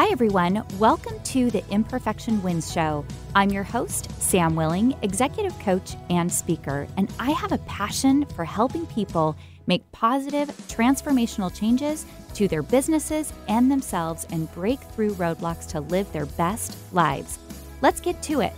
Hi, everyone. Welcome to the Imperfection Wins Show. I'm your host, Sam Willing, executive coach and speaker, and I have a passion for helping people make positive, transformational changes to their businesses and themselves and break through roadblocks to live their best lives. Let's get to it.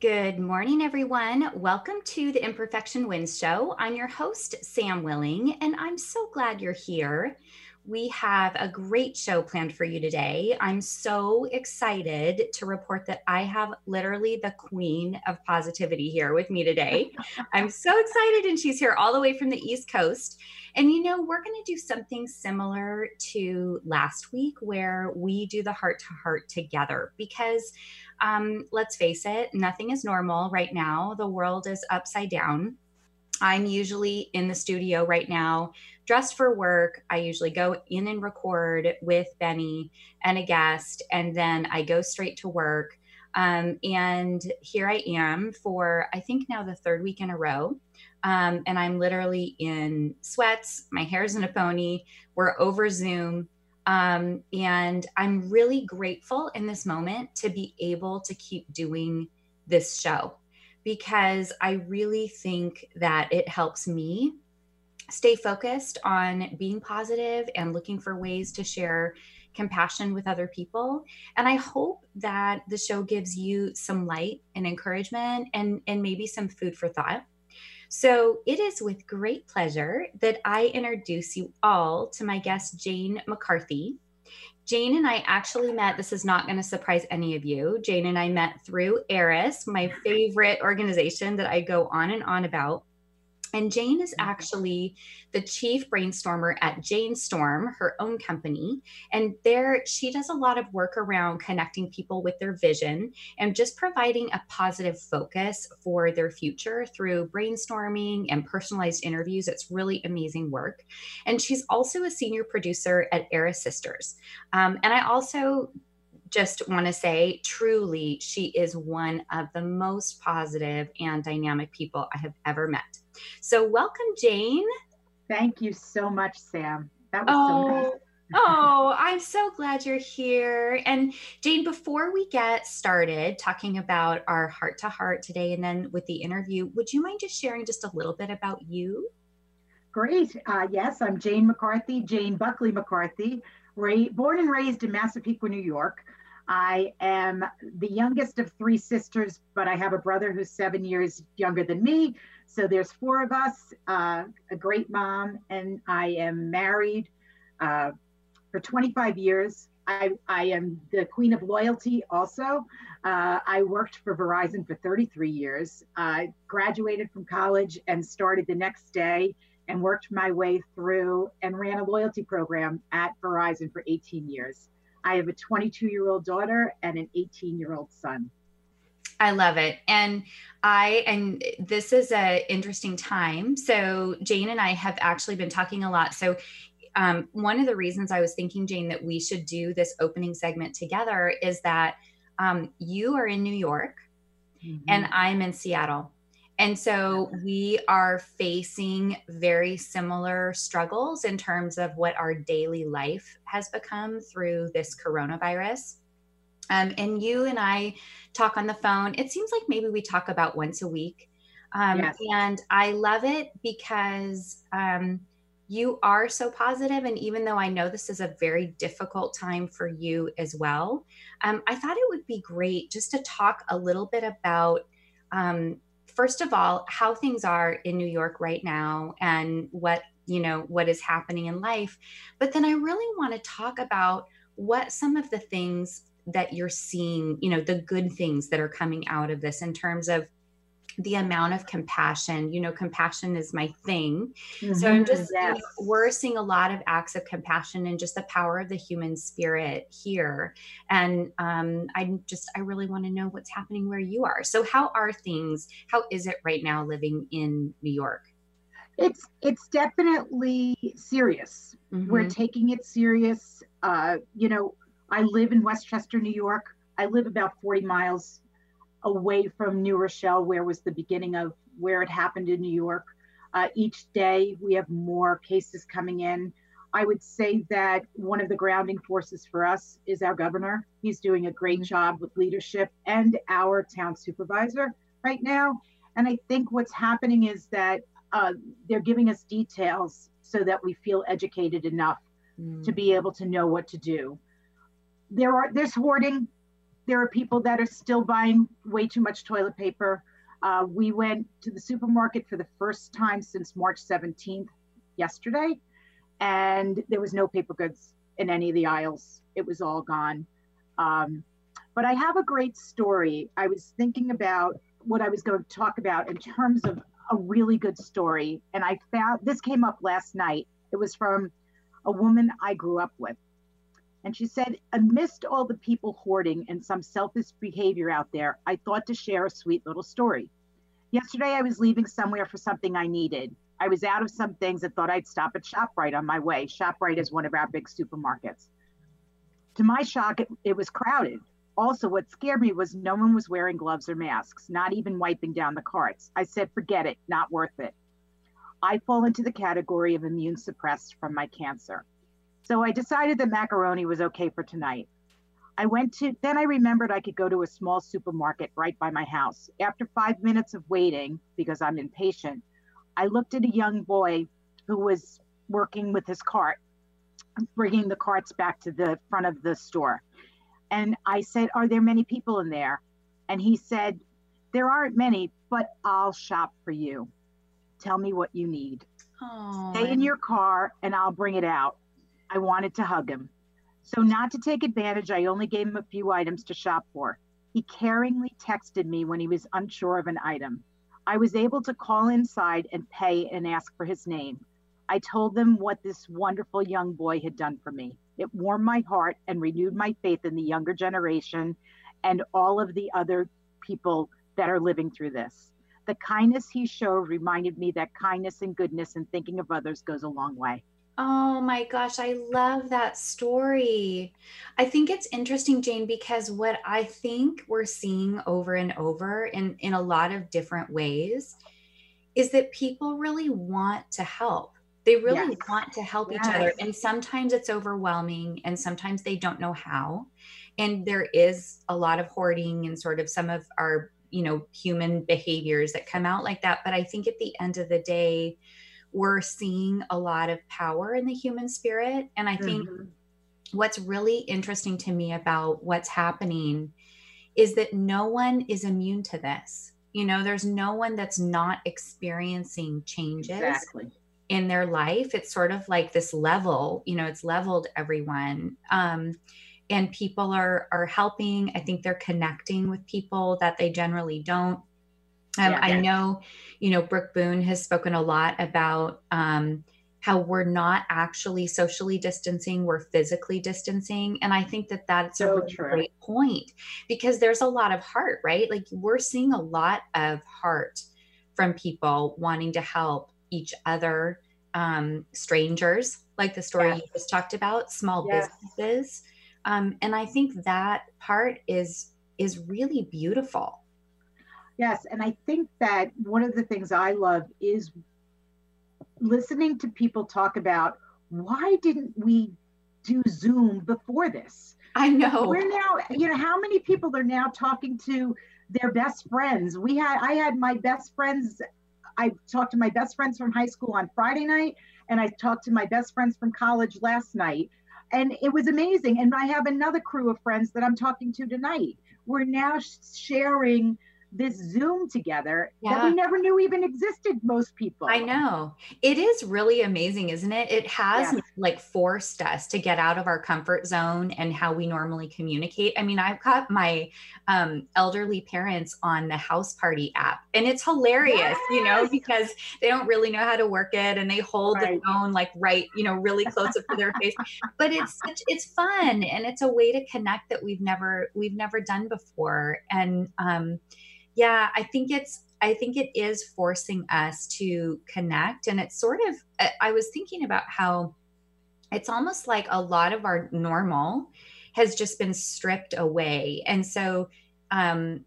Good morning, everyone. Welcome to the Imperfection Wins Show. I'm your host, Sam Willing, and I'm so glad you're here we have a great show planned for you today. I'm so excited to report that I have literally the queen of positivity here with me today. I'm so excited, and she's here all the way from the East Coast. And you know, we're going to do something similar to last week where we do the heart to heart together because um, let's face it, nothing is normal right now. The world is upside down. I'm usually in the studio right now dressed for work. I usually go in and record with Benny and a guest, and then I go straight to work. Um, and here I am for, I think now the third week in a row. Um, and I'm literally in sweats, my hair's in a pony, we're over Zoom. Um, and I'm really grateful in this moment to be able to keep doing this show because I really think that it helps me stay focused on being positive and looking for ways to share compassion with other people and i hope that the show gives you some light and encouragement and and maybe some food for thought so it is with great pleasure that i introduce you all to my guest jane mccarthy Jane and I actually met. This is not going to surprise any of you. Jane and I met through Eris, my favorite organization that I go on and on about. And Jane is mm-hmm. actually the chief brainstormer at JaneSTORM, her own company. And there, she does a lot of work around connecting people with their vision and just providing a positive focus for their future through brainstorming and personalized interviews. It's really amazing work. And she's also a senior producer at Era Sisters. Um, and I also just want to say truly, she is one of the most positive and dynamic people I have ever met. So, welcome, Jane. Thank you so much, Sam. That was oh. so nice. oh, I'm so glad you're here. And Jane, before we get started talking about our heart to heart today and then with the interview, would you mind just sharing just a little bit about you? Great. Uh, yes, I'm Jane McCarthy, Jane Buckley McCarthy, born and raised in Massapequa, New York. I am the youngest of three sisters, but I have a brother who's seven years younger than me. So there's four of us, uh, a great mom, and I am married uh, for 25 years. I, I, am the queen of loyalty also. Uh, I worked for Verizon for 33 years. I graduated from college and started the next day and worked my way through and ran a loyalty program at Verizon for 18 years. I have a 22 year old daughter and an 18 year old son. I love it. And I, and this is a interesting time. So Jane and I have actually been talking a lot. So um, one of the reasons I was thinking, Jane, that we should do this opening segment together is that um, you are in New York mm-hmm. and I'm in Seattle. And so we are facing very similar struggles in terms of what our daily life has become through this coronavirus. Um, and you and I talk on the phone. It seems like maybe we talk about once a week. Um, yes. And I love it because um, you are so positive. positive, And even though I know this is a very difficult time for you as well, um, I thought it would be great just to talk a little bit about, um, first of all, how things are in New York right now and what you know what is happening in life. But then i really want to talk about what some of the things that you're seeing, you know, the good things that are coming out of this in terms of the amount of compassion you know compassion is my thing mm-hmm. so i'm just yes. you know, we're seeing a lot of acts of compassion and just the power of the human spirit here and um, i just i really want to know what's happening where you are so how are things how is it right now living in new york it's it's definitely serious mm-hmm. we're taking it serious uh, you know I live in Westchester, New York. I live about 40 miles away from New Rochelle, where was the beginning of where it happened in New York. Uh, each day we have more cases coming in. I would say that one of the grounding forces for us is our governor. He's doing a great mm-hmm. job with leadership and our town supervisor right now. And I think what's happening is that uh, they're giving us details so that we feel educated enough mm. to be able to know what to do. There are there's hoarding. There are people that are still buying way too much toilet paper. Uh, we went to the supermarket for the first time since March 17th yesterday, and there was no paper goods in any of the aisles. It was all gone. Um, but I have a great story. I was thinking about what I was going to talk about in terms of a really good story. And I found this came up last night. It was from a woman I grew up with. And she said, amidst all the people hoarding and some selfish behavior out there, I thought to share a sweet little story. Yesterday, I was leaving somewhere for something I needed. I was out of some things and thought I'd stop at ShopRite on my way. ShopRite is one of our big supermarkets. To my shock, it, it was crowded. Also, what scared me was no one was wearing gloves or masks, not even wiping down the carts. I said, forget it, not worth it. I fall into the category of immune suppressed from my cancer. So I decided that macaroni was okay for tonight. I went to, then I remembered I could go to a small supermarket right by my house. After five minutes of waiting, because I'm impatient, I looked at a young boy who was working with his cart, bringing the carts back to the front of the store. And I said, Are there many people in there? And he said, There aren't many, but I'll shop for you. Tell me what you need. Aww. Stay in your car and I'll bring it out. I wanted to hug him. So, not to take advantage, I only gave him a few items to shop for. He caringly texted me when he was unsure of an item. I was able to call inside and pay and ask for his name. I told them what this wonderful young boy had done for me. It warmed my heart and renewed my faith in the younger generation and all of the other people that are living through this. The kindness he showed reminded me that kindness and goodness and thinking of others goes a long way. Oh my gosh, I love that story. I think it's interesting, Jane, because what I think we're seeing over and over in, in a lot of different ways is that people really want to help. They really yes. want to help yes. each other. And sometimes it's overwhelming and sometimes they don't know how. And there is a lot of hoarding and sort of some of our, you know, human behaviors that come out like that. But I think at the end of the day, we're seeing a lot of power in the human spirit. And I think mm-hmm. what's really interesting to me about what's happening is that no one is immune to this. You know, there's no one that's not experiencing changes. Exactly in their life it's sort of like this level you know it's leveled everyone um, and people are are helping i think they're connecting with people that they generally don't um, yeah, i yeah. know you know brooke boone has spoken a lot about um, how we're not actually socially distancing we're physically distancing and i think that that's so a really great point because there's a lot of heart right like we're seeing a lot of heart from people wanting to help each other, um, strangers, like the story yes. you just talked about, small businesses. Um, and I think that part is is really beautiful. Yes, and I think that one of the things I love is listening to people talk about why didn't we do Zoom before this? I know. We're now, you know, how many people are now talking to their best friends? We had I had my best friends I talked to my best friends from high school on Friday night, and I talked to my best friends from college last night. And it was amazing. And I have another crew of friends that I'm talking to tonight. We're now sharing this Zoom together yeah. that we never knew even existed, most people. I know. It is really amazing, isn't it? It has yes. like forced us to get out of our comfort zone and how we normally communicate. I mean, I've got my um, elderly parents on the house party app, and it's hilarious, yes. you know, because they don't really know how to work it and they hold right. the phone like right, you know, really close up to their face. But it's such, it's fun and it's a way to connect that we've never we've never done before. And um yeah i think it's i think it is forcing us to connect and it's sort of i was thinking about how it's almost like a lot of our normal has just been stripped away and so um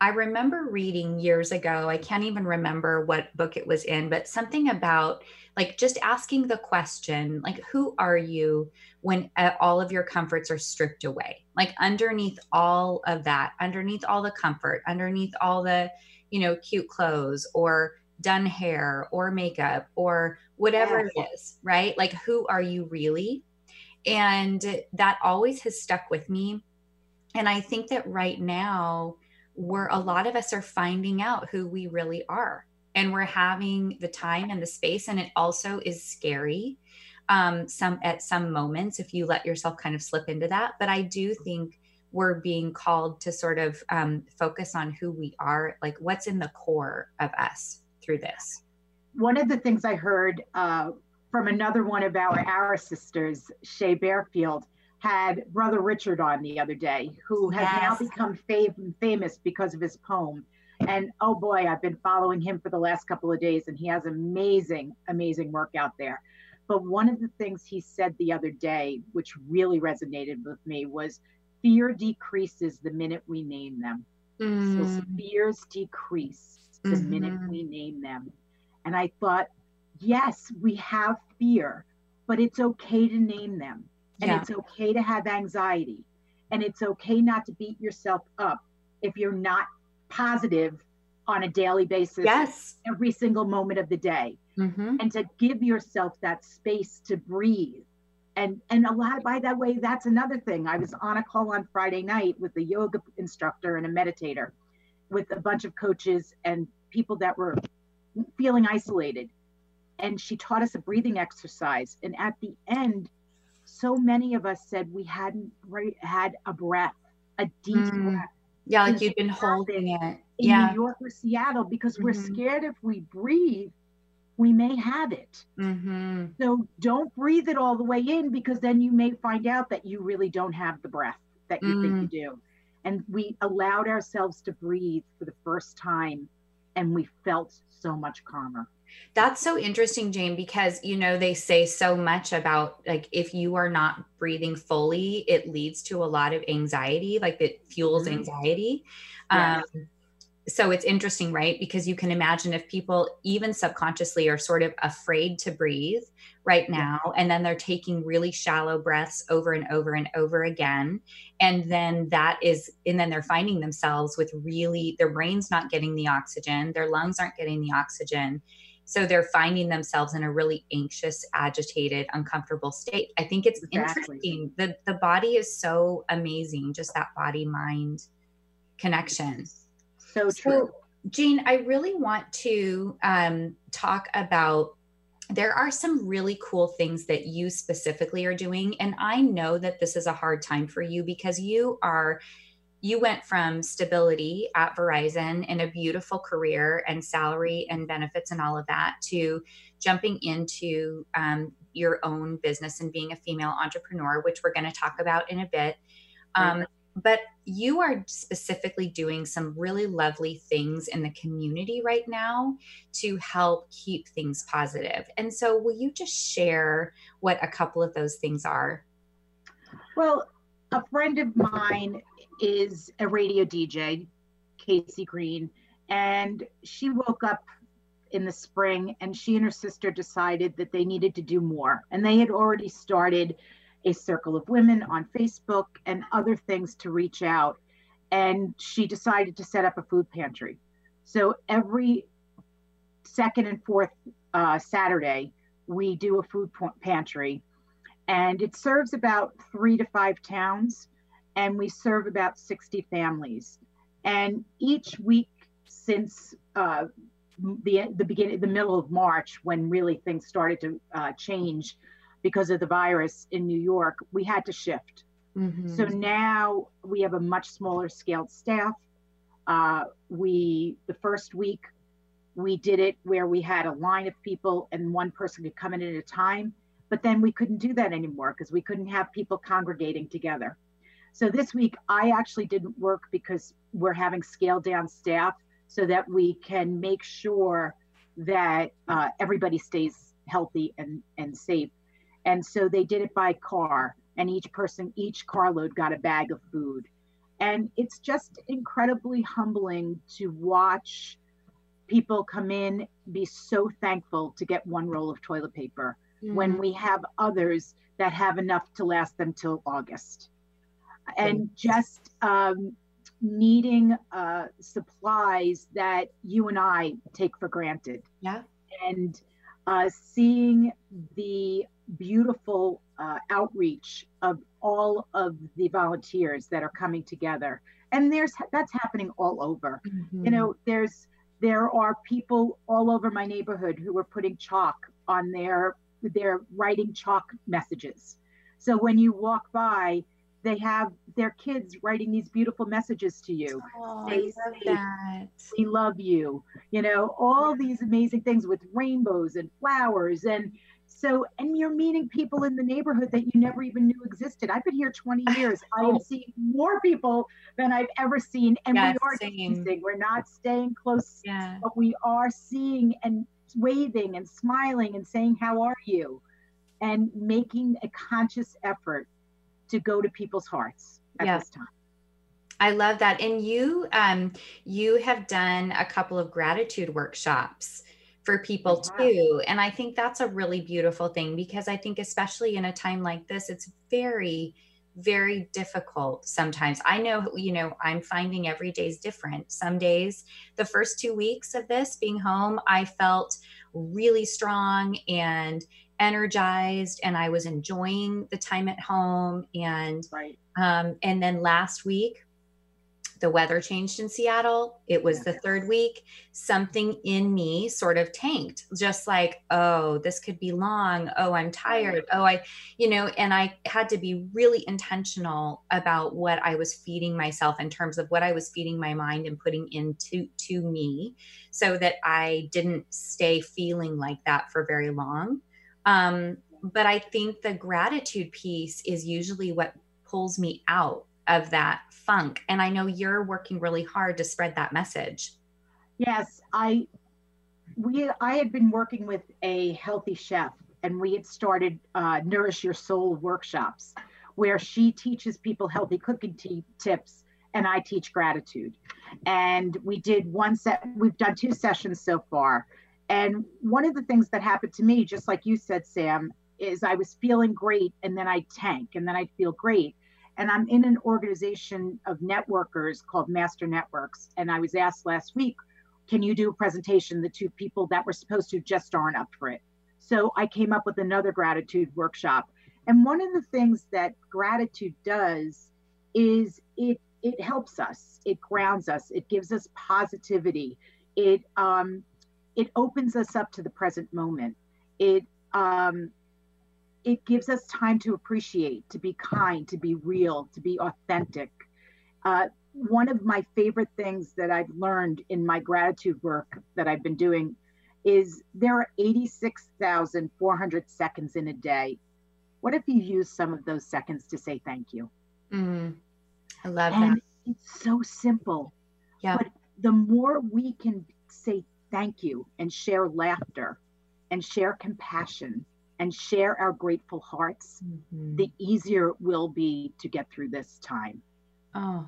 I remember reading years ago, I can't even remember what book it was in, but something about like just asking the question, like, who are you when uh, all of your comforts are stripped away? Like, underneath all of that, underneath all the comfort, underneath all the, you know, cute clothes or done hair or makeup or whatever yes. it is, right? Like, who are you really? And that always has stuck with me. And I think that right now, where a lot of us are finding out who we really are and we're having the time and the space and it also is scary um, some at some moments if you let yourself kind of slip into that but i do think we're being called to sort of um, focus on who we are like what's in the core of us through this one of the things i heard uh, from another one of our our sisters shay bearfield had Brother Richard on the other day, who has yes. now become fam- famous because of his poem. And oh boy, I've been following him for the last couple of days, and he has amazing, amazing work out there. But one of the things he said the other day, which really resonated with me, was fear decreases the minute we name them. Mm. So fears decrease the mm-hmm. minute we name them. And I thought, yes, we have fear, but it's okay to name them and yeah. it's okay to have anxiety and it's okay not to beat yourself up if you're not positive on a daily basis yes every single moment of the day mm-hmm. and to give yourself that space to breathe and and a lot by that way that's another thing i was on a call on friday night with a yoga instructor and a meditator with a bunch of coaches and people that were feeling isolated and she taught us a breathing exercise and at the end so many of us said we hadn't had a breath, a deep mm. breath. Yeah, like you've been holding it. In yeah. New York or Seattle because mm-hmm. we're scared if we breathe, we may have it. Mm-hmm. So don't breathe it all the way in because then you may find out that you really don't have the breath that you mm. think you do. And we allowed ourselves to breathe for the first time and we felt so much calmer. That's so interesting, Jane, because you know they say so much about like if you are not breathing fully, it leads to a lot of anxiety, like it fuels mm-hmm. anxiety. Yes. Um, so it's interesting, right? Because you can imagine if people even subconsciously are sort of afraid to breathe right now, and then they're taking really shallow breaths over and over and over again. And then that is, and then they're finding themselves with really, their brain's not getting the oxygen, their lungs aren't getting the oxygen so they're finding themselves in a really anxious agitated uncomfortable state. I think it's exactly. interesting. The the body is so amazing just that body mind connection. So true. Jane i really want to um, talk about there are some really cool things that you specifically are doing and i know that this is a hard time for you because you are you went from stability at Verizon and a beautiful career and salary and benefits and all of that to jumping into um, your own business and being a female entrepreneur, which we're going to talk about in a bit. Um, but you are specifically doing some really lovely things in the community right now to help keep things positive. And so, will you just share what a couple of those things are? Well, a friend of mine is a radio DJ, Casey Green, and she woke up in the spring and she and her sister decided that they needed to do more. And they had already started a circle of women on Facebook and other things to reach out. And she decided to set up a food pantry. So every second and fourth uh, Saturday, we do a food pantry. And it serves about three to five towns and we serve about 60 families. And each week since uh, the the beginning, the middle of March, when really things started to uh, change because of the virus in New York, we had to shift. Mm-hmm. So now we have a much smaller scaled staff. Uh, we the first week we did it where we had a line of people and one person could come in at a time, but then we couldn't do that anymore because we couldn't have people congregating together. So this week, I actually didn't work because we're having scaled down staff so that we can make sure that uh, everybody stays healthy and, and safe. And so they did it by car, and each person, each carload got a bag of food. And it's just incredibly humbling to watch people come in, be so thankful to get one roll of toilet paper mm-hmm. when we have others that have enough to last them till August. And just um, needing uh, supplies that you and I take for granted. Yeah. And uh, seeing the beautiful uh, outreach of all of the volunteers that are coming together and there's that's happening all over mm-hmm. you know there's there are people all over my neighborhood who are putting chalk on their they're writing chalk messages so when you walk by they have their kids writing these beautiful messages to you. Oh, I love that. We love you. You know, all these amazing things with rainbows and flowers and so, and you're meeting people in the neighborhood that you never even knew existed. I've been here 20 years. I am oh. seeing more people than I've ever seen. And yes, we are same. We're not staying close, yeah. but we are seeing and waving and smiling and saying, How are you? And making a conscious effort to go to people's hearts at yeah. this time. I love that. And you um you have done a couple of gratitude workshops for people too. And I think that's a really beautiful thing because I think especially in a time like this it's very very difficult sometimes. I know, you know, I'm finding every day is different. Some days, the first two weeks of this being home, I felt really strong and energized and I was enjoying the time at home. And right. um, and then last week, the weather changed in Seattle. It was the third week. Something in me sort of tanked, just like, oh, this could be long. Oh, I'm tired. Oh, I, you know, and I had to be really intentional about what I was feeding myself in terms of what I was feeding my mind and putting into to me so that I didn't stay feeling like that for very long. Um, but I think the gratitude piece is usually what pulls me out of that funk. And I know you're working really hard to spread that message. Yes, I we I had been working with a healthy chef and we had started uh, Nourish Your Soul workshops where she teaches people healthy cooking t- tips and I teach gratitude. And we did one set, we've done two sessions so far. And one of the things that happened to me, just like you said, Sam, is I was feeling great and then I tank and then I'd feel great. And I'm in an organization of networkers called Master Networks. And I was asked last week, can you do a presentation? The two people that were supposed to just aren't up for it. So I came up with another gratitude workshop. And one of the things that gratitude does is it it helps us, it grounds us, it gives us positivity, it um, it opens us up to the present moment. It um, it gives us time to appreciate, to be kind, to be real, to be authentic. Uh, one of my favorite things that I've learned in my gratitude work that I've been doing is there are 86,400 seconds in a day. What if you use some of those seconds to say thank you? Mm, I love and that. It's so simple. Yeah. But the more we can say thank you and share laughter and share compassion and share our grateful hearts, mm-hmm. the easier it will be to get through this time. Oh,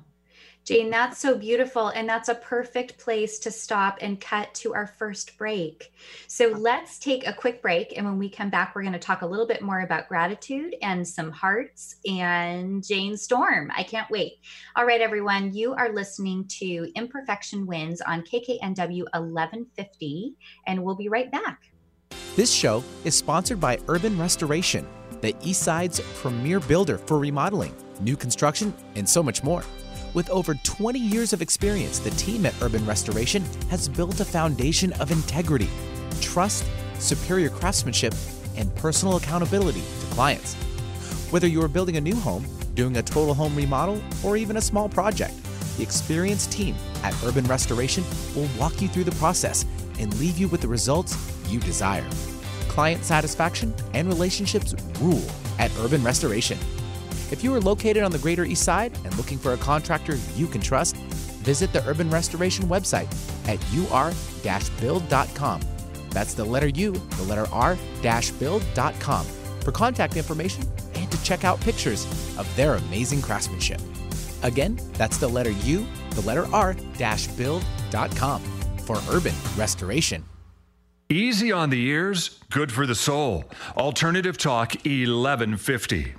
Jane, that's so beautiful. And that's a perfect place to stop and cut to our first break. So let's take a quick break. And when we come back, we're going to talk a little bit more about gratitude and some hearts and JaneSTORM. I can't wait. All right, everyone, you are listening to Imperfection Wins on KKNW 1150, and we'll be right back. This show is sponsored by Urban Restoration, the Eastside's premier builder for remodeling, new construction, and so much more. With over 20 years of experience, the team at Urban Restoration has built a foundation of integrity, trust, superior craftsmanship, and personal accountability to clients. Whether you are building a new home, doing a total home remodel, or even a small project, the experienced team at Urban Restoration will walk you through the process and leave you with the results you desire. Client satisfaction and relationships rule at Urban Restoration. If you are located on the Greater East Side and looking for a contractor you can trust, visit the Urban Restoration website at ur-build.com. That's the letter U, the letter R-build.com for contact information and to check out pictures of their amazing craftsmanship. Again, that's the letter U, the letter R, dash build.com for urban restoration. Easy on the ears, good for the soul. Alternative Talk 1150.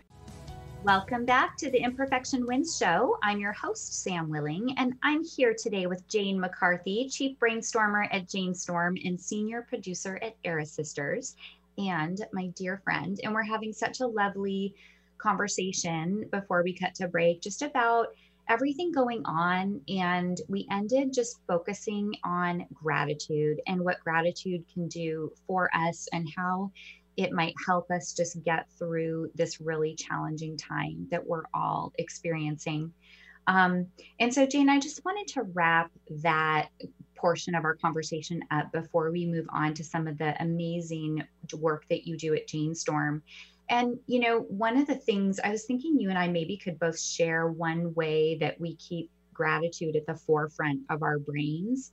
Welcome back to the Imperfection Wins Show. I'm your host, Sam Willing, and I'm here today with Jane McCarthy, Chief Brainstormer at JaneSTORM and Senior Producer at Era Sisters, and my dear friend. And we're having such a lovely conversation before we cut to break just about everything going on. And we ended just focusing on gratitude and what gratitude can do for us and how it might help us just get through this really challenging time that we're all experiencing. Um, and so, Jane, I just wanted to wrap that portion of our conversation up before we move on to some of the amazing work that you do at JaneSTORM. And, you know, one of the things I was thinking you and I maybe could both share one way that we keep gratitude at the forefront of our brains.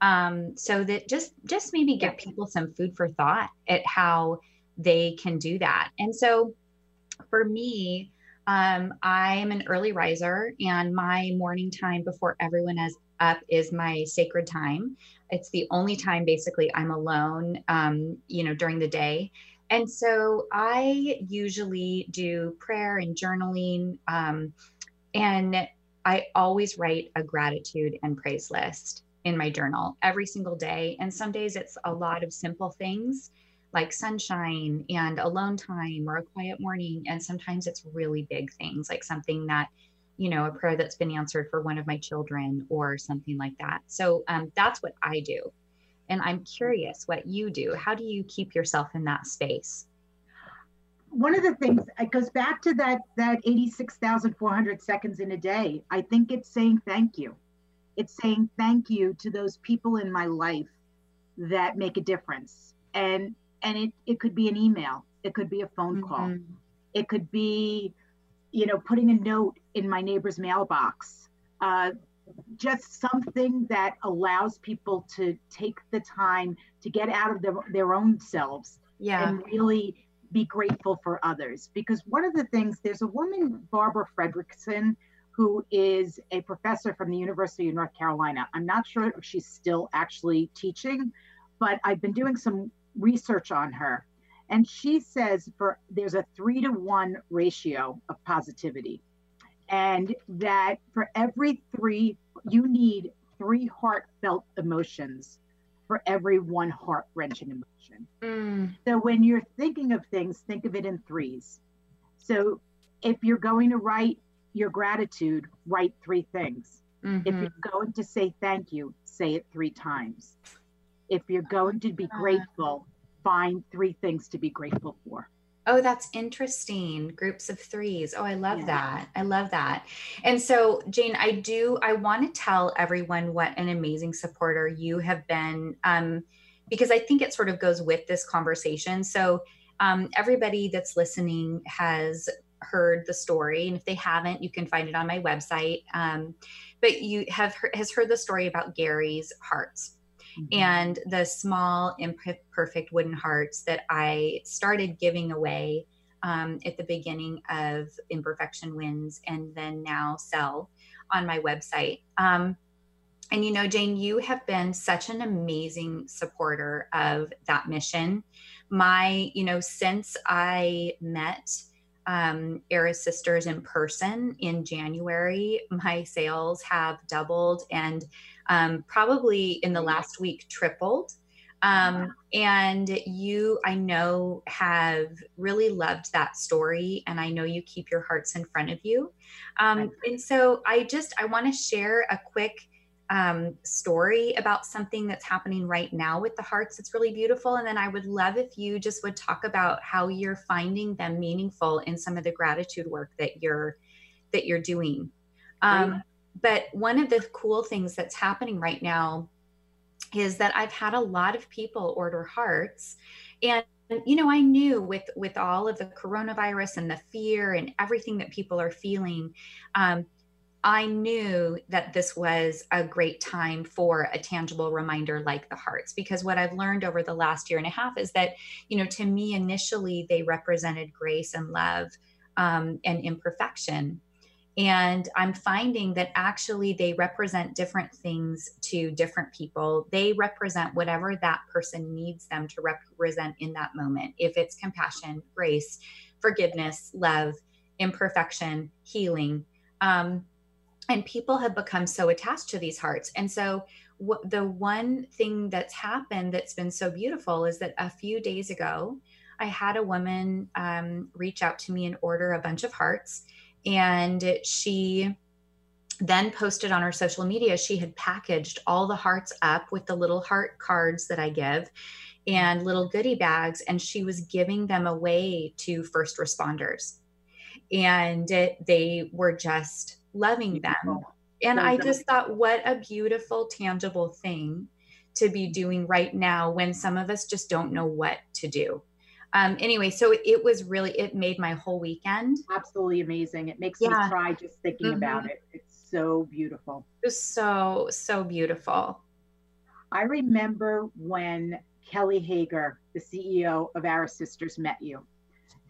Um, so that just just maybe give people some food for thought at how they can do that. And so for me, um, I'm an early riser, and my morning time before everyone is up is my sacred time. It's the only time basically I'm alone, um, you know, during the day. And so I usually do prayer and journaling. Um, and I always write a gratitude and praise list in my journal every single day. And some days it's a lot of simple things like sunshine and alone time or a quiet morning. And sometimes it's really big things like something that, you know, a prayer that's been answered for one of my children or something like that. So um, that's what I do. And I'm curious what you do. How do you keep yourself in that space? One of the things it goes back to that that 86,400 seconds in a day. I think it's saying thank you. It's saying thank you to those people in my life that make a difference. And and it it could be an email, it could be a phone mm-hmm. call. It could be you know putting a note in my neighbor's mailbox. Uh, just something that allows people to take the time to get out of their, their own selves yeah. and really be grateful for others. Because one of the things, there's a woman, Barbara Fredrickson, who is a professor from the University of North Carolina. I'm not sure if she's still actually teaching, but I've been doing some research on her. And she says for there's a three to one ratio of positivity and that for every three, you need three heartfelt emotions for every one heart wrenching emotion. Mm. So when you're thinking of things, think of it in threes. So if you're going to write your gratitude, write three things. Mm-hmm. If you're going to say thank you, say it three times. If you're going to be grateful, find three things to be grateful for. Oh, that's interesting. Groups of threes. Oh, I love yeah. that. I love that. And so, Jane, I do, I want to tell everyone what an amazing supporter you have been, um, because I think it sort of goes with this conversation. So, um, everybody that's listening has heard the story. And if they haven't, you can find it on my website. Um, but you have has heard the story about Gary's hearts mm-hmm. and the small imperfect wooden hearts that I started giving away um, at the beginning of Imperfection Wins and then now sell on my website. Um, and you know, Jane, you have been such an amazing supporter of that mission. My, you know, since I met um, Sisters in person in January, my sales have doubled and um, probably in the last week tripled. Um, and you, I know, have really loved that story, and I know you keep your hearts in front of you. Um, and so, I just I want to share a quick um, story about something that's happening right now with the hearts. It's really beautiful, and then I would love if you just would talk about how you're finding them meaningful in some of the gratitude work that you're that you're doing. Um, but one of the cool things that's happening right now is that I've had a lot of people order hearts. And you know i knew with with all of the coronavirus and the fear and everything that people are feeling um, i knew that this was a great time for a tangible reminder like the hearts. Because what i've learned over the last year and a half is that you know to me initially they represented grace and love um, and imperfection And I'm finding that actually they represent different things to different people. They represent whatever that person needs them to represent in that moment. If it's compassion, grace, forgiveness, love, imperfection, healing. Um, and people have become so attached to these hearts. And so, w- the one thing that's happened that's been so beautiful is that a few days ago, I had a woman um, reach out to me and order a bunch of hearts and she then posted on her social media she had packaged all the hearts up with the little heart cards that I give and little goodie bags and she was giving them away to first responders. And it, they were just loving them. And I just thought what a beautiful tangible thing to be doing right now when some of us just don't know what to do um, anyway, so it was really, it made my whole weekend. Absolutely amazing. It makes yeah. me cry just thinking mm-hmm. about it. It's so beautiful. Just so, so beautiful. I remember when Kelly Hager, the CEO of Our Sisters, met you.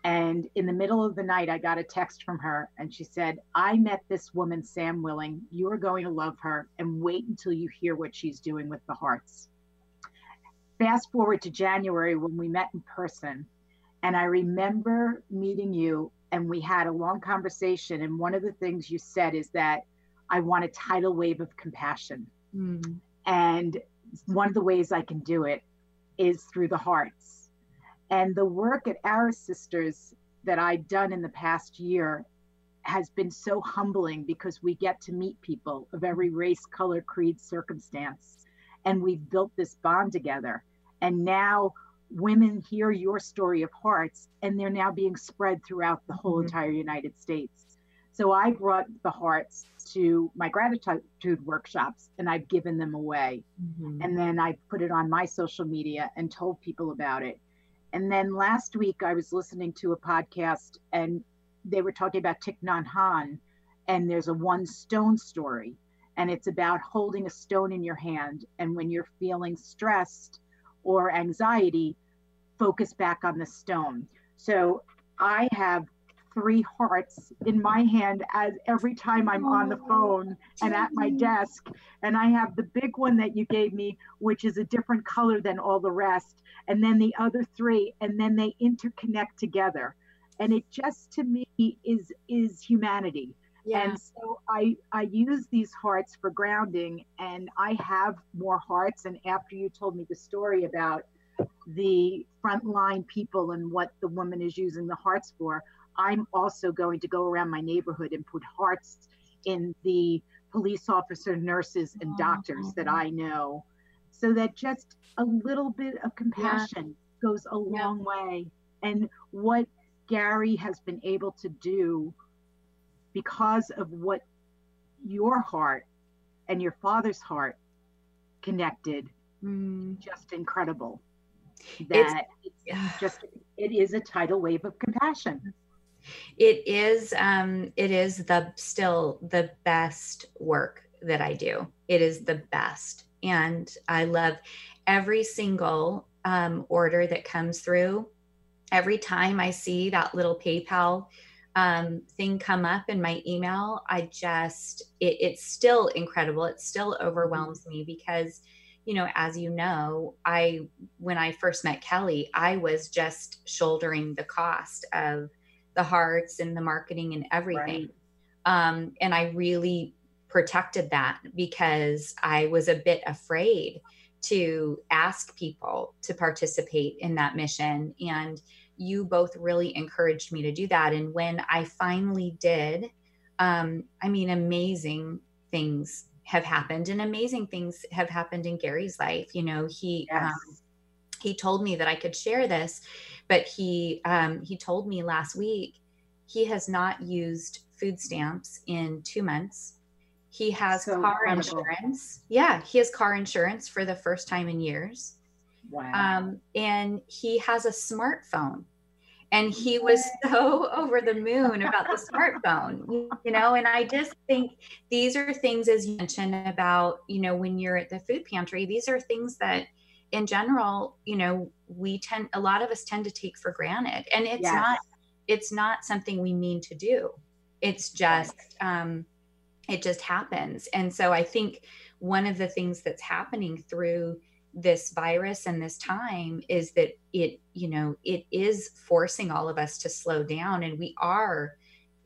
And in the middle of the night, I got a text from her and she said, I met this woman, Sam Willing. You are going to love her and wait until you hear what she's doing with the hearts fast forward to January when we met in person. And I remember meeting you, and we had a long conversation. And one of the things you said is that I want a tidal wave of compassion. Mm. And one of the ways I can do it is through the hearts. And the work at Our Sisters that I've done in the past year has been so humbling because we get to meet people of every race, color, creed, circumstance. And we've built this bond together. And now women hear your story of hearts and they're now being spread throughout the whole mm-hmm. entire United States. So I brought the hearts to my gratitude workshops and I've given them away. Mm-hmm. And then I put it on my social media and told people about it. And then last week I was listening to a podcast and they were talking about Thich Nhat Hanh and there's a one stone story and it's about holding a stone in your hand and when you're feeling stressed or anxiety, focus back on the stone. So I have three hearts in my hand as every time I'm on the phone and at my desk. And I have the big one that you gave me, which is a different color than all the rest. And then the other three, and then they interconnect together. And it just to me is is humanity. Yeah. And so I I use these hearts for grounding and I have more hearts and after you told me the story about the frontline people and what the woman is using the hearts for, I'm also going to go around my neighborhood and put hearts in the police officer, nurses, and doctors that oh. I know so that just a little bit of compassion yeah. goes a long way. And what Gary has been able to do because of what your heart and your father's heart connected mm. just incredible. That it's, it's just it is a tidal wave of compassion. It is um it is the still the best work that i do. It is the best. And i love every single um, order that comes through. Every time i see that little paypal um, thing come up in my email, I just, it, it's still incredible. It still overwhelms me because, you know, as you know, I, when I first met Kelly, I was just shouldering the cost of the hearts and the marketing and everything. Right. Um, and I really protected that because I was a bit afraid to ask people to participate in that mission. And, you both really encouraged me to do that. And when I finally did, um, I mean, amazing things have happened and amazing things have happened in Gary's life. You know, he, yes. um, he told me that I could share this, but he, um, he told me last week he has not used food stamps in two months. He has so car incredible. insurance. Yeah, he has car insurance for the first time in years. Wow. Um, and he has a smartphone and he was so over the moon about the smartphone you know and i just think these are things as you mentioned about you know when you're at the food pantry these are things that in general you know we tend a lot of us tend to take for granted. And it's yes. not it's not something we mean to do. It's just um, it just happens. And so i think one of the things that's happening through this virus and this time is that it you know it is forcing all of us to slow down and we are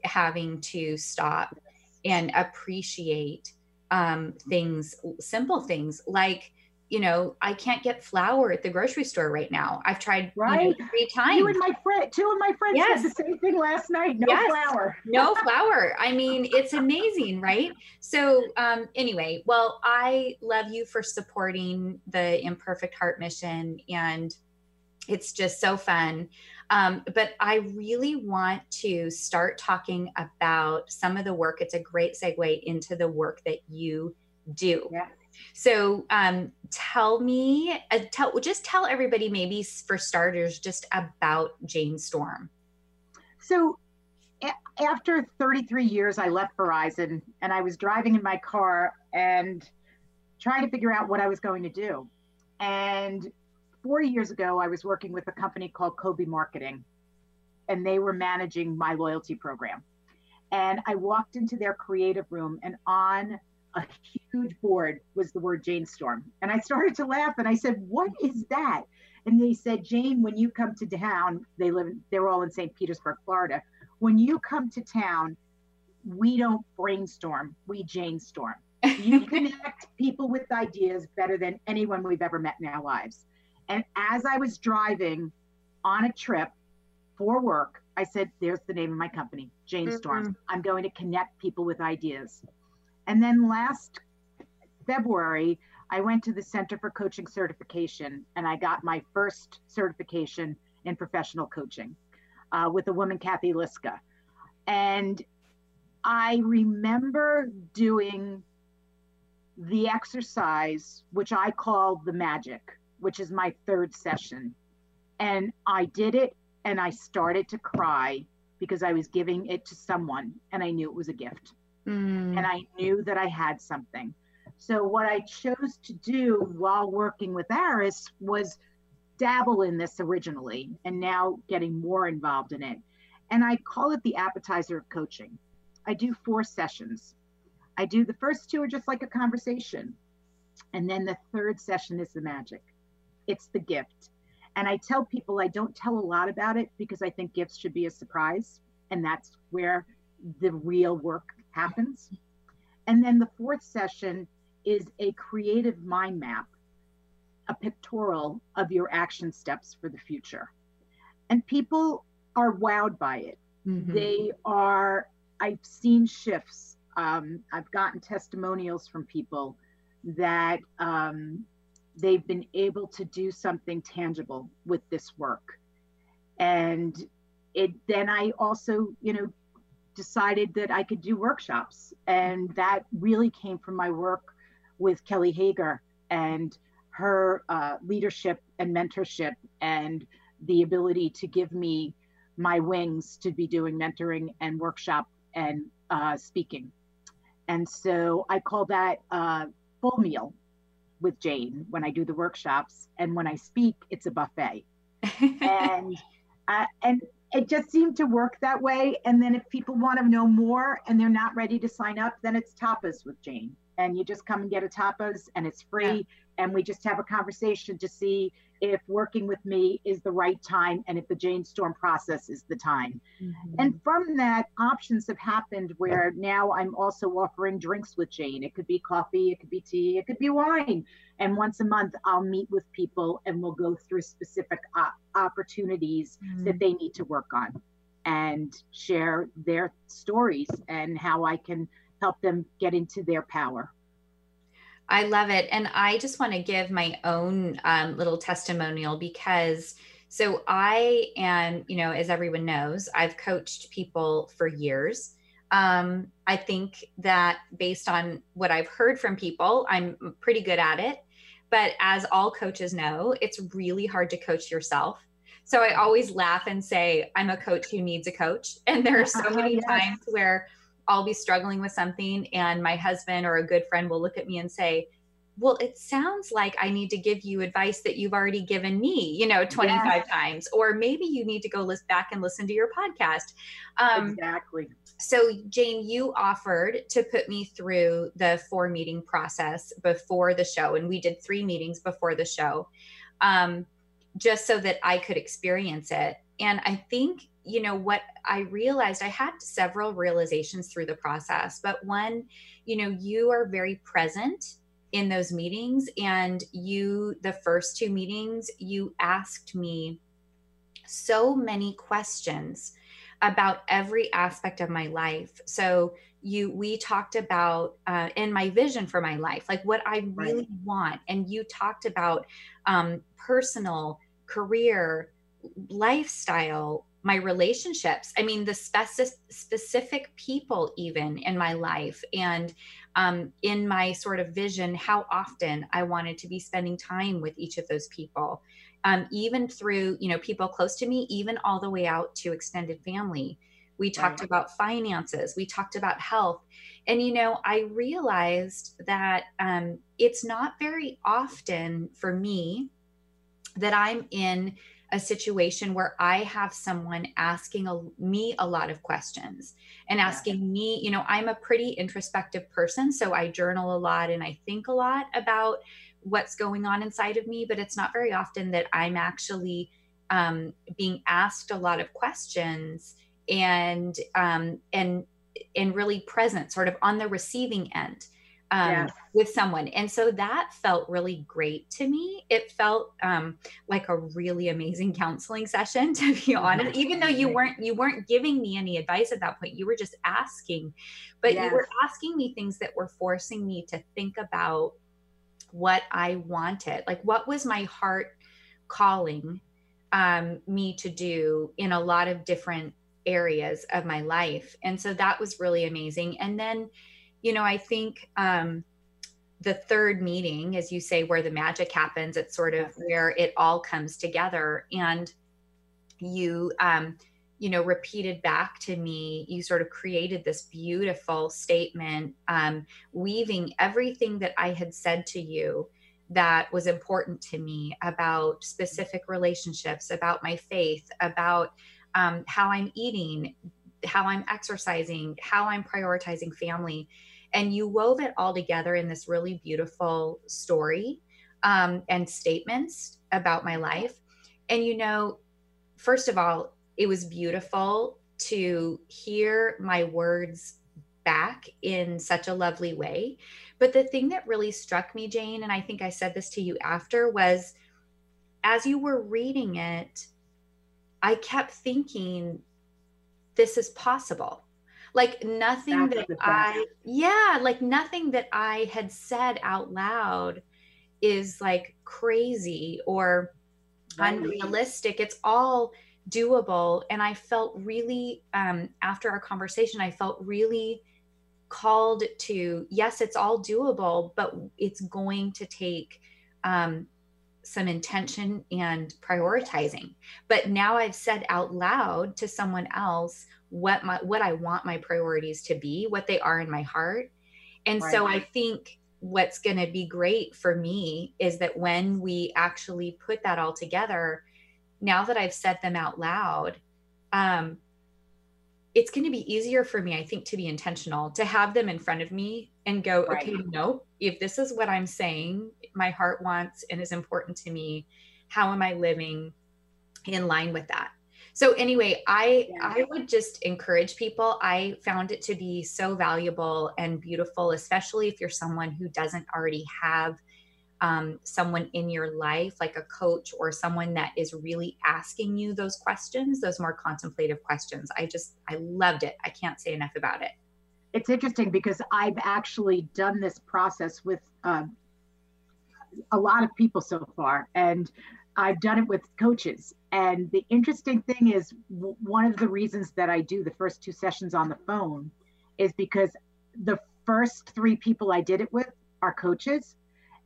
having to stop and appreciate um, things simple things like you know, I can't get flour at the grocery store right now. I've tried right you know, three times. You and my friend, two of my friends yes. said the same thing last night. No yes. flour. no flour. I mean, it's amazing, right? So, um, anyway, well, I love you for supporting the Imperfect Heart mission, and it's just so fun. Um, but I really want to start talking about some of the work. It's a great segue into the work that you do. Yeah. So um, tell me, uh, tell just tell everybody maybe for starters just about JaneSTORM. So a- after 33 years, I left Verizon and I was driving in my car and trying to figure out what I was going to do. And four years ago, I was working with a company called Kobe Marketing, and they were managing my loyalty program. And I walked into their creative room, and on a huge board was the word JaneSTORM. And I started to laugh and I said, What is that? And they said, Jane, when you come to town, they live, they're all in St. Petersburg, Florida. When you come to town, we don't brainstorm, we JaneSTORM. You connect people with ideas better than anyone we've ever met in our lives. And as I was driving on a trip for work, I said, There's the name of my company, JaneSTORM. Mm-hmm. I'm going to connect people with ideas. And then last February, I went to the Center for Coaching Certification and I got my first certification in professional coaching uh, with a woman, Kathy Liska. And I remember doing the exercise, which I call the magic, which is my third session. And I did it and I started to cry because I was giving it to someone and I knew it was a gift mm. and I knew that I had something. So what I chose to do while working with Aris was dabble in this originally and now getting more involved in it. And I call it the appetizer of coaching. I do four sessions. I do the first two are just like a conversation. And then the third session is the magic. It's the gift. And I tell people I don't tell a lot about it because I think gifts should be a surprise. And that's where the real work happens. And then the fourth session is a creative mind map, a pictorial of your action steps for the future. And people are wowed by it. Mm-hmm. They are, I've seen shifts. Um, I've gotten testimonials from people that um, they've been able to do something tangible with this work. And it then I also, you know, decided that I could do workshops. And that really came from my work with Kelly Hager and her uh, leadership and mentorship and the ability to give me my wings to be doing mentoring and workshop and uh, speaking. And so I call that uh, full meal with Jane when I do the workshops. And when I speak, it's a buffet. and uh, and it just seemed to work that way. And then if people want to know more and they're not ready to sign up, then it's tapas with Jane. And you just come and get a tapas and it's free. Yeah. And we just have a conversation to see if working with me is the right time and if the JaneSTORM process is the time. Mm-hmm. And from that, options have happened where now I'm also offering drinks with Jane. It could be coffee, it could be tea, it could be wine. And once a month, I'll meet with people and we'll go through specific opportunities mm-hmm. that they need to work on and share their stories and how I can help them get into their power. I love it. And I just want to give my own um, little testimonial because so I am, you know, as everyone knows, I've coached people for years. Um, I think that based on what I've heard from people, I'm pretty good at it. But as all coaches know, it's really hard to coach yourself. So I always laugh and say, I'm a coach who needs a coach. And there are so many yes. times where I'll be struggling with something and my husband or a good friend will look at me and say, well, it sounds like I need to give you advice that you've already given me, you know, 25 yes. times, or maybe you need to go list back and listen to your podcast. Um, exactly. So, Jane, you offered to put me through the four meeting process before the show, and we did three meetings before the show, um, just so that I could experience it. And I think, you know, what I realized, I had several realizations through the process, but one, you know, you are very present in those meetings. And you, the first two meetings, you asked me so many questions about every aspect of my life. So you we talked about uh, in my vision for my life like what i really right. want and you talked about um, personal career lifestyle my relationships i mean the specific specific people even in my life and um, in my sort of vision how often I wanted to be spending time with each of those people, um, even through you know people close to me, even all the way out to extended family. We talked right. about finances. We talked about health. And, you know, I realized that um, it's not very often for me that I'm in a situation where I have someone asking a, me a lot of questions and asking yeah. me, you know, I'm a pretty introspective person. So I journal a lot and I think a lot about what's going on inside of me, but it's not very often that I'm actually um, being asked a lot of questions and um, and and really present, sort of on the receiving end um, yes. with someone. And so that felt really great to me. It felt um, like a really amazing counseling session, to be honest. Even though you weren't you weren't giving me any advice at that point, you were just asking, but yes. you were asking me things that were forcing me to think about what I wanted. Like what was my heart calling um, me to do in a lot of different areas of my life. And so that was really amazing. And then you know, I think um, the third meeting, as you say, where the magic happens, it's sort of where it all comes together. And you, um, you know, repeated back to me, you sort of created this beautiful statement, um, weaving everything that I had said to you that was important to me about specific relationships, about my faith, about um, how I'm eating, how I'm exercising, how I'm prioritizing family and you wove it all together in this really beautiful story um, and statements about my life. And you know, first of all, it was beautiful to hear my words back in such a lovely way. But the thing that really struck me, Jane, and I think I said this to you after, was as you were reading it, I kept thinking, this is possible like nothing That's that i yeah like nothing that i had said out loud is like crazy or right. unrealistic. It's all doable. And i felt really um after our conversation i felt really called to yes it's all doable but it's going to take um some intention and prioritizing. But now i've said out loud to someone else what my what I want my priorities to be, what they are in my heart. And right. so I think what's going to be great for me is that when we actually put that all together, now that I've said them out loud, um, it's going to be easier for me, I think, to be intentional, to have them in front of me and go, right. okay, no, if this is what I'm saying, my heart wants and is important to me, how am I living in line with that? So anyway i yeah. i would just encourage people i found it to be so valuable and beautiful especially if you're someone who doesn't already have um, someone in your life like a coach or someone that is really asking you those questions those more contemplative questions i just i loved it i can't say enough about it it's interesting because i've actually done this process with uh, a lot of people so far and I've done it with coaches. And the interesting thing is, w- one of the reasons that I do the first two sessions on the phone is because the first three people I did it with are coaches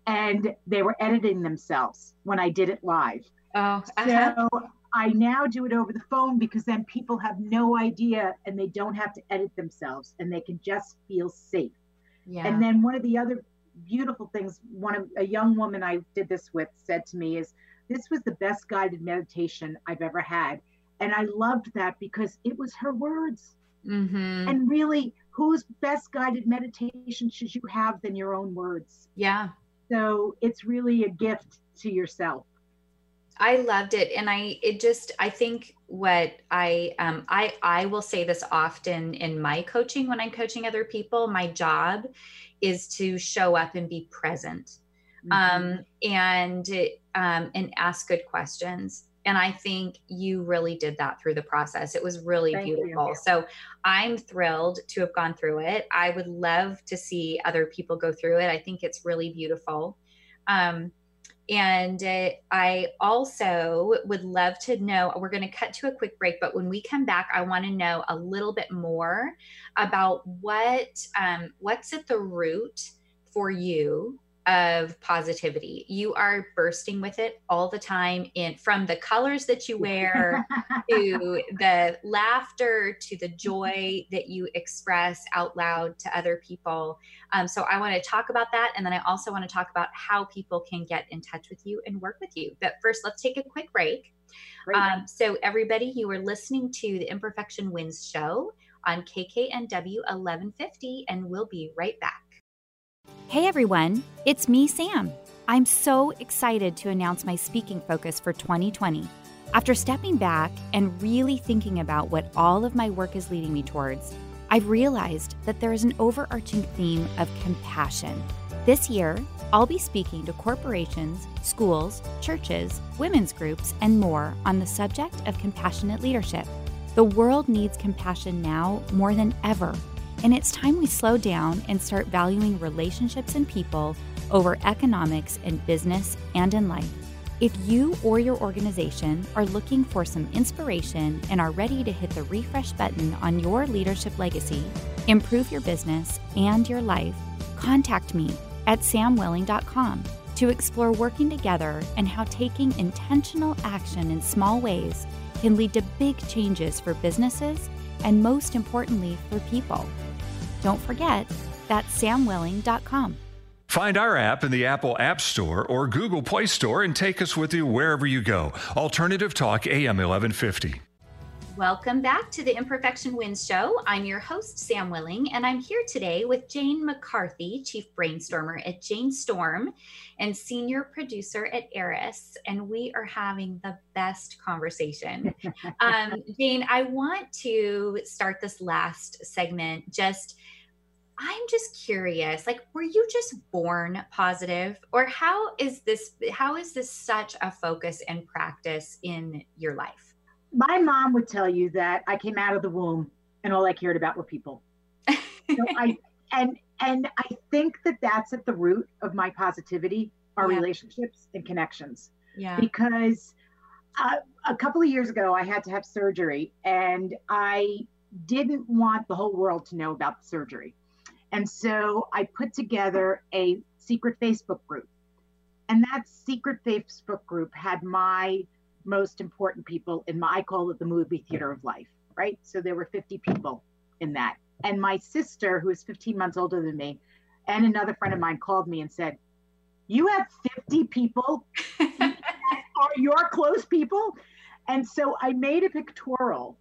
and they were editing themselves when I did it live. Oh, uh-huh. so I now do it over the phone because then people have no idea and they don't have to edit themselves and they can just feel safe. Yeah. And then one of the other beautiful things one of a young woman I did this with said to me is this was the best guided meditation I've ever had. And I loved that because it was her words. Mm-hmm. And really, whose best guided meditation should you have than your own words? Yeah. So it's really a gift to yourself. I loved it. And I, it just, I think what I, um, I, I will say this often in my coaching when I'm coaching other people, my job is to show up and be present. Mm-hmm. Um, and, um, and ask good questions and I think you really did that through the process. It was really Thank beautiful. You. So I'm thrilled to have gone through it. I would love to see other people go through it. I think it's really beautiful. Um, and uh, I also would love to know. We're going to cut to a quick break, but when we come back, I want to know a little bit more about what um, what's at the root for you of positivity. You are bursting with it all the time in from the colors that you wear to the laughter to the joy that you express out loud to other people. Um, so I want to talk about that. And then I also want to talk about how people can get in touch with you and work with you. But first, let's take a quick break. Um, so, everybody, you are listening to the Imperfection Wins show on KKNW 1150, and we'll be right back. Hey everyone, it's me, Sam. I'm so excited to announce my speaking focus for 2020. After stepping back and really thinking about what all of my work is leading me towards, I've realized that there is an overarching theme of compassion. This year, I'll be speaking to corporations, schools, churches, women's groups, and more on the subject of compassionate leadership. The world needs compassion now more than ever and it's time we slow down and start valuing relationships and people over economics in business and in life. If you or your organization are looking for some inspiration and are ready to hit the refresh button on your leadership legacy, improve your business and your life, contact me at samwilling.com to explore working together and how taking intentional action in small ways can lead to big changes for businesses and, most importantly, for people. Don't forget, that's samwilling.com. Find our app in the Apple App Store or Google Play Store and take us with you wherever you go. Alternative Talk AM 1150. Welcome back to the Imperfection Wins Show. I'm your host, Sam Willing, and I'm here today with Jane McCarthy, Chief Brainstormer at JaneSTORM and Senior Producer at Eris. And we are having the best conversation. um, Jane, I want to start this last segment just. I'm just curious, like, were you just born positive, or how is this? How is this such a focus and practice in your life? my mom would tell you that I came out of the womb and all I cared about were people. so I and and I think that that's at the root of my positivity, our yeah. relationships and connections. Yeah. Because uh, a couple of years ago, I had to have surgery, and I didn't want the whole world to know about the surgery, and so I put together a secret Facebook group, and that secret Facebook group had my most important people in my, I call it the movie theater of life, right? So there were 50 people in that. And my sister, who is 15 months older than me, and another friend of mine called me and said, You have 50 people are your close people? And so I made a pictorial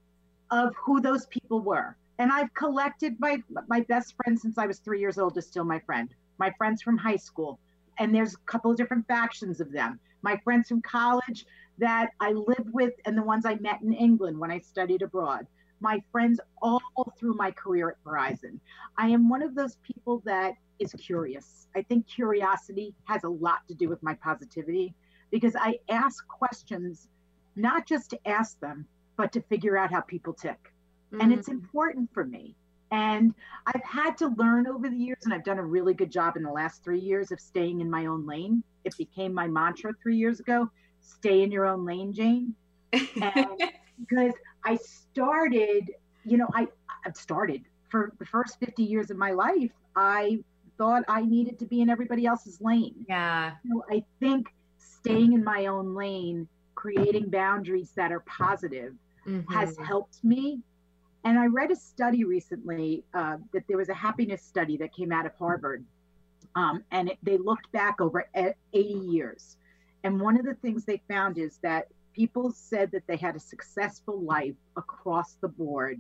of who those people were. And I've collected my my best friend since I was three years old is still my friend. My friends from high school. And there's a couple of different factions of them. My friends from college, that I lived with and the ones I met in England when I studied abroad. My friends all through my career at Verizon. I am one of those people that is curious. I think curiosity has a lot to do with my positivity because I ask questions not just to ask them, but to figure out how people tick. Mm-hmm. And it's mm. important for me. And I've had to learn over the years, and I've done a really good job in the last three years of staying in my own lane. It became my mantra three years ago stay in your own lane, Jane. Because I started, you know, I I've started for the first 50 years of my life, I thought I needed to be in everybody else's lane. Yeah. So I think staying in my own lane, creating boundaries that are positive mm-hmm. has helped me. And I read a study recently uh, that there was a happiness study that came out of Harvard. Um, and it, they looked back over 80 years. And one of the things they found is that people said that they had a successful life across the board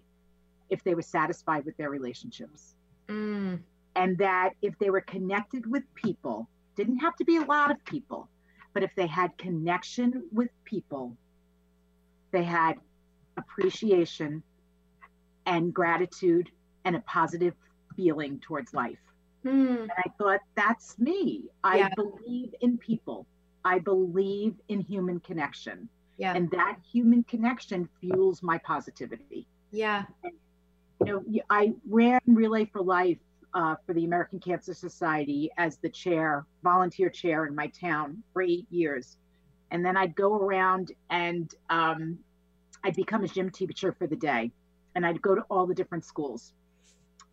if they were satisfied with their relationships. Mm. And that if they were connected with people, didn't have to be a lot of people, but if they had connection with people, they had appreciation and gratitude and a positive feeling towards life. Mm. And I thought, that's me. I yeah. believe in people. I believe in human connection. Yeah. And that human connection fuels my positivity. Yeah. And, you know, I ran Relay for Life uh, for the American Cancer Society as the chair, volunteer chair in my town for eight years. And then I'd go around and um, I'd become a gym teacher for the day. And I'd go to all the different schools.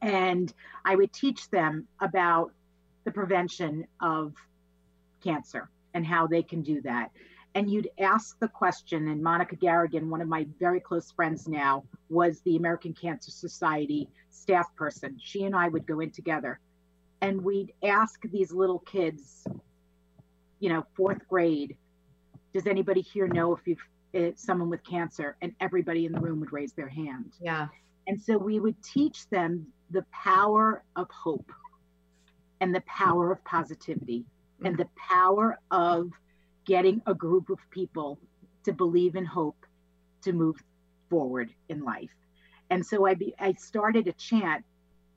And I would teach them about the prevention of cancer and how they can do that and you'd ask the question and monica garrigan one of my very close friends now was the american cancer society staff person she and i would go in together and we'd ask these little kids you know fourth grade does anybody here know if you've uh, someone with cancer and everybody in the room would raise their hand yeah and so we would teach them the power of hope and the power of positivity mm-hmm. and the power of getting a group of people to believe in hope to move forward in life. And so I, be, I started a chant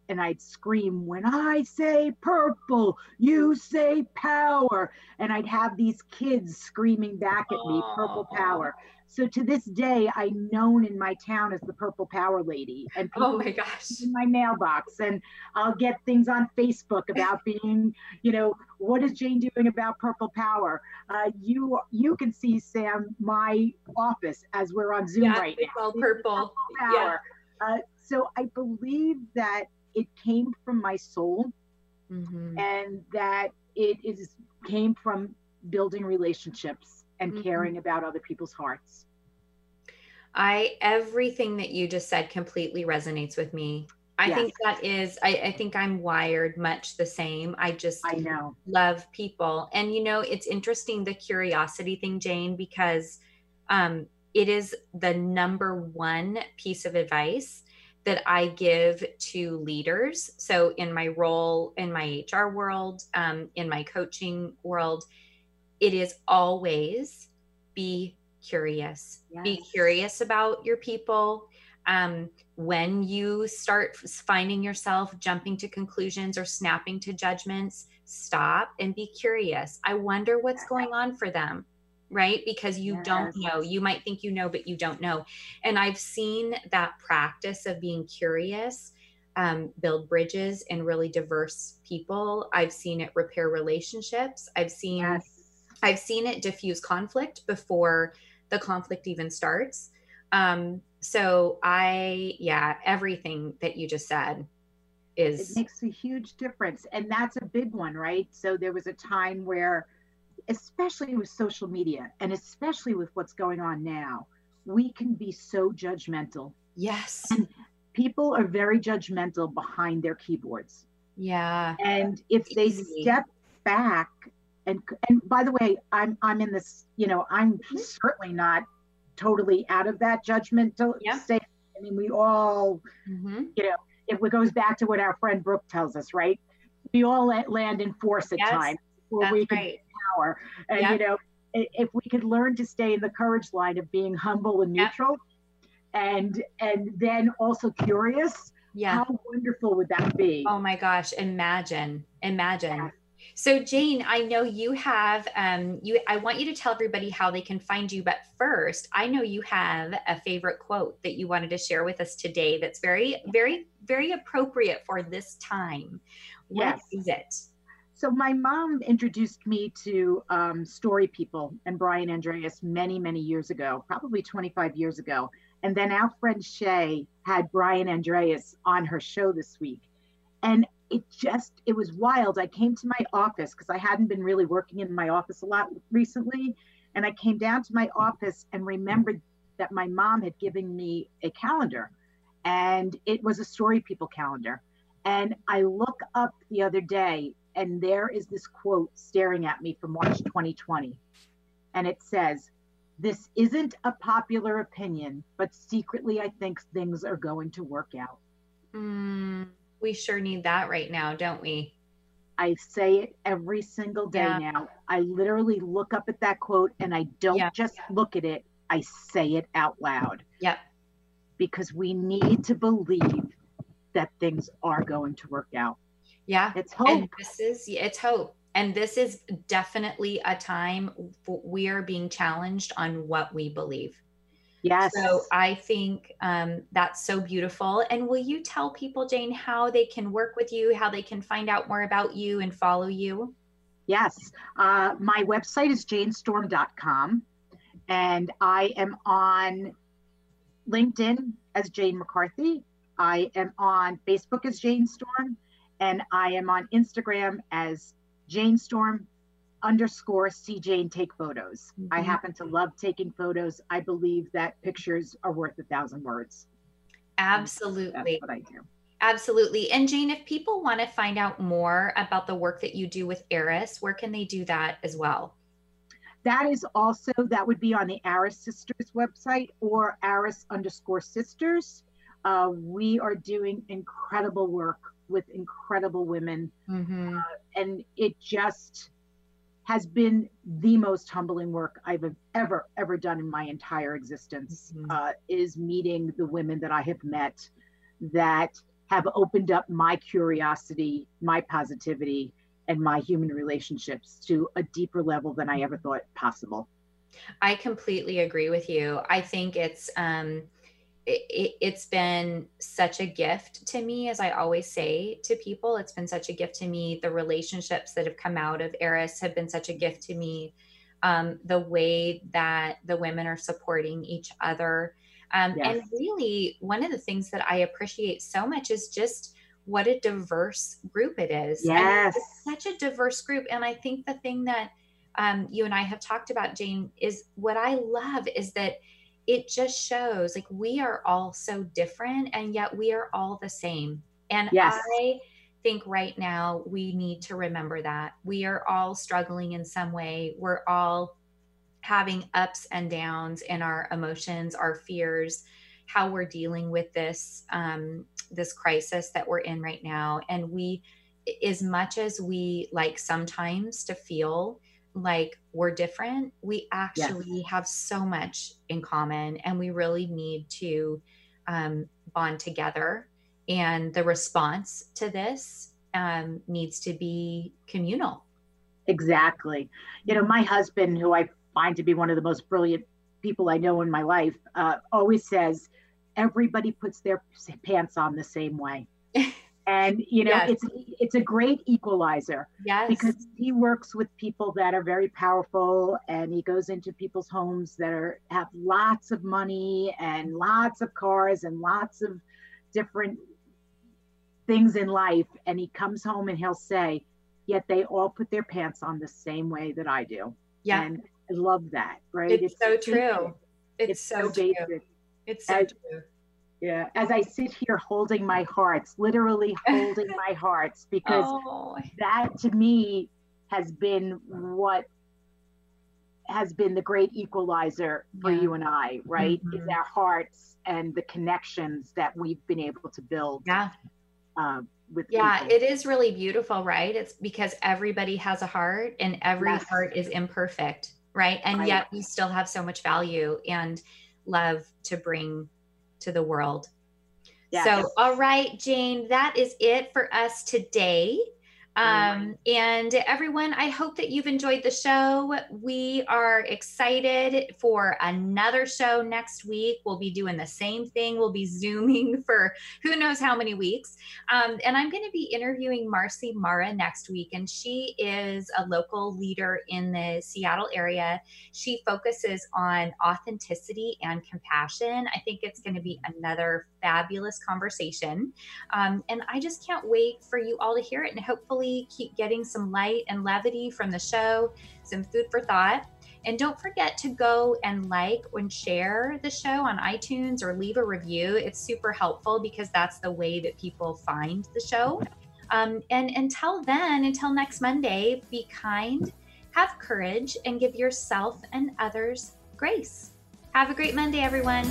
and I'd scream, When I say purple, you say power. And I'd have these kids screaming back at me, Purple power. So to this day, I'm known in my town as the Purple Power Lady, and oh my gosh, in my mailbox, and I'll get things on Facebook about being, you know, what is Jane doing about Purple Power? Uh, you you can see Sam my office as we're on Zoom yeah, right now. Well, purple. purple power. Yeah. Uh, so I believe that it came from my soul, mm-hmm. and that it is came from building relationships and mm-hmm. caring about other people's hearts. I everything that you just said completely resonates with me. I yes. think that is I, I, think I'm wired much the same. I just I know love people. And you know, it's interesting the curiosity thing, Jane, because um it is the number one piece of advice that I give to leaders. So in my role in my HR world, um, in my coaching world, it is always be curious. Yes. Be curious about your people. Um, when you start finding yourself jumping to conclusions or snapping to judgments, stop and be curious. I wonder what's going on for them, right? Because you yes. don't know. You might think you know, but you don't know. And I've seen that practice of being curious um, build bridges in really diverse people. I've seen it repair relationships. I've seen yes. I've seen it diffuse conflict before the conflict even starts. Um, so I, yeah, everything that you just said is. It makes a huge difference. And that's a big one, right? So there was a time where, especially with social media and especially with what's going on now, we can be so judgmental. Yes. And people are very judgmental behind their keyboards. Yeah. And if they Easy. step back and and by the way, I'm I'm in this, you know, I'm mm-hmm. certainly not totally out of that judgmental yeah. state. I mean, we all, mm-hmm. you know, if it goes back to what our friend Brooke tells us, right? We all land in force at yes, times before we can right. And yep. you know, if we could learn to stay in the courage line of being humble and neutral, yep. and and then also curious, yeah, how wonderful would that be? Oh my gosh! Imagine, imagine. Yeah so Jane, I know you have um you I want you to tell everybody how they can find you, but first, I know you have a favorite quote that you wanted to share with us today that's very very very appropriate for this time. What yes. is it? So my mom introduced me to um, story people and Brian Andreas many, many years ago, probably 25 years ago. And then our friend Shay had Brian Andreas on her show this week. And it just it was wild i came to my office because i hadn't been really working in my office a lot recently and i came down to my office and remembered that my mom had given me a calendar and it was a story people calendar and i look up the other day and there is this quote staring at me from March 2020. And it says, This isn't a popular opinion, but secretly I think things are going to work out. Mm, we sure need that right now, don't we? I say it every single day yeah. now. I literally look up at that quote and I don't yeah. just look at it, I say it out loud. Yep. Because we need to believe that things are going to work out. Yeah. It's hope. And this is it's hope. And this is definitely a time we are being challenged on what we believe. Yes. So I think um, that's so beautiful. And will you tell people, Jane, how they can work with you, how they can find out more about you and follow you? Yes. Uh, my website is janestorm.com. And I am on LinkedIn as Jane McCarthy. I am on Facebook as JaneSTORM. And I am on Instagram as Jane Storm underscore see Jane take photos. Mm-hmm. I happen to love taking photos. I believe that pictures are worth a thousand words. Absolutely. That's what I do. Absolutely. And Jane, if people want to find out more about the work that you do with Eris, where can they do that as well? That is also, that would be on the Aris Sisters website or Aris underscore sisters. Uh, we are doing incredible work with incredible women. Mm-hmm. Uh, and it just, has been the most humbling work I've ever, ever done in my entire existence mm-hmm. uh, is meeting the women that I have met that have opened up my curiosity, my positivity, and my human relationships to a deeper level than I ever thought possible. I completely agree with you. I think it's um, it, it's been such a gift to me, as I always say to people. It's been such a gift to me. The relationships that have come out of Eris have been such a gift to me. Um, the way that the women are supporting each other. Um, yes. And really, one of the things that I appreciate so much is just what a diverse group it is. Yes. such a diverse group. And I think the thing that um, you and I have talked about, Jane, is what I love is that it just shows like we are all so different and yet we are all the same. And yes. I think right now we need to remember that we are all struggling in some way. We're all having ups and downs in our emotions, our fears, how we're dealing with this um, this crisis that we're in right now. And we, as much as we like sometimes to feel like we're different, we actually yes. have so much in common and we really need to um, bond together. And the response to this um, needs to be communal. Exactly. You know, my husband, who I find to be one of the most brilliant people I know in my life, uh, always says, everybody puts their pants on the same way. and you know yes. it's it's a great equalizer yes. because he works with people that are very powerful and he goes into people's homes that are have lots of money and lots of cars and lots of different things in life. And he comes home and he'll say yet they all put their pants on the same way that i do. Yeah. And i love that right? It's, it's so true. it's, it's so, so true. basic. It's so As, true yeah, as I sit here holding my hearts, literally holding my hearts, because oh. that to me has been what has been the great equalizer for yeah. you and I, right? Mm-hmm. Is our hearts and the connections that we've been able to build. Yeah. Uh, with yeah, people. it is really beautiful, right? It's because everybody has a heart and every yes. heart is imperfect, right? And right. yet we still have so much value and love to bring to the world. Yes. So, all right, Jane, that is it for us today. Um, and everyone, I hope that you've enjoyed the show. We are excited for another show next week. We'll be doing the same thing. We'll be Zooming for who knows how many weeks. Um, and I'm going to be interviewing Marcy Mara next week. And she is a local leader in the Seattle area. She focuses on authenticity and compassion. I think it's going to be another fabulous conversation. Um, and I just can't wait for you all to hear it and hopefully keep getting some light and levity from the show, some food for thought. And don't forget to go and like and share the show on iTunes or leave a review. It's super helpful because that's the way that people find the show. Um, and until then, until next Monday, be kind, have courage, and give yourself and others grace. Have a great Monday, everyone.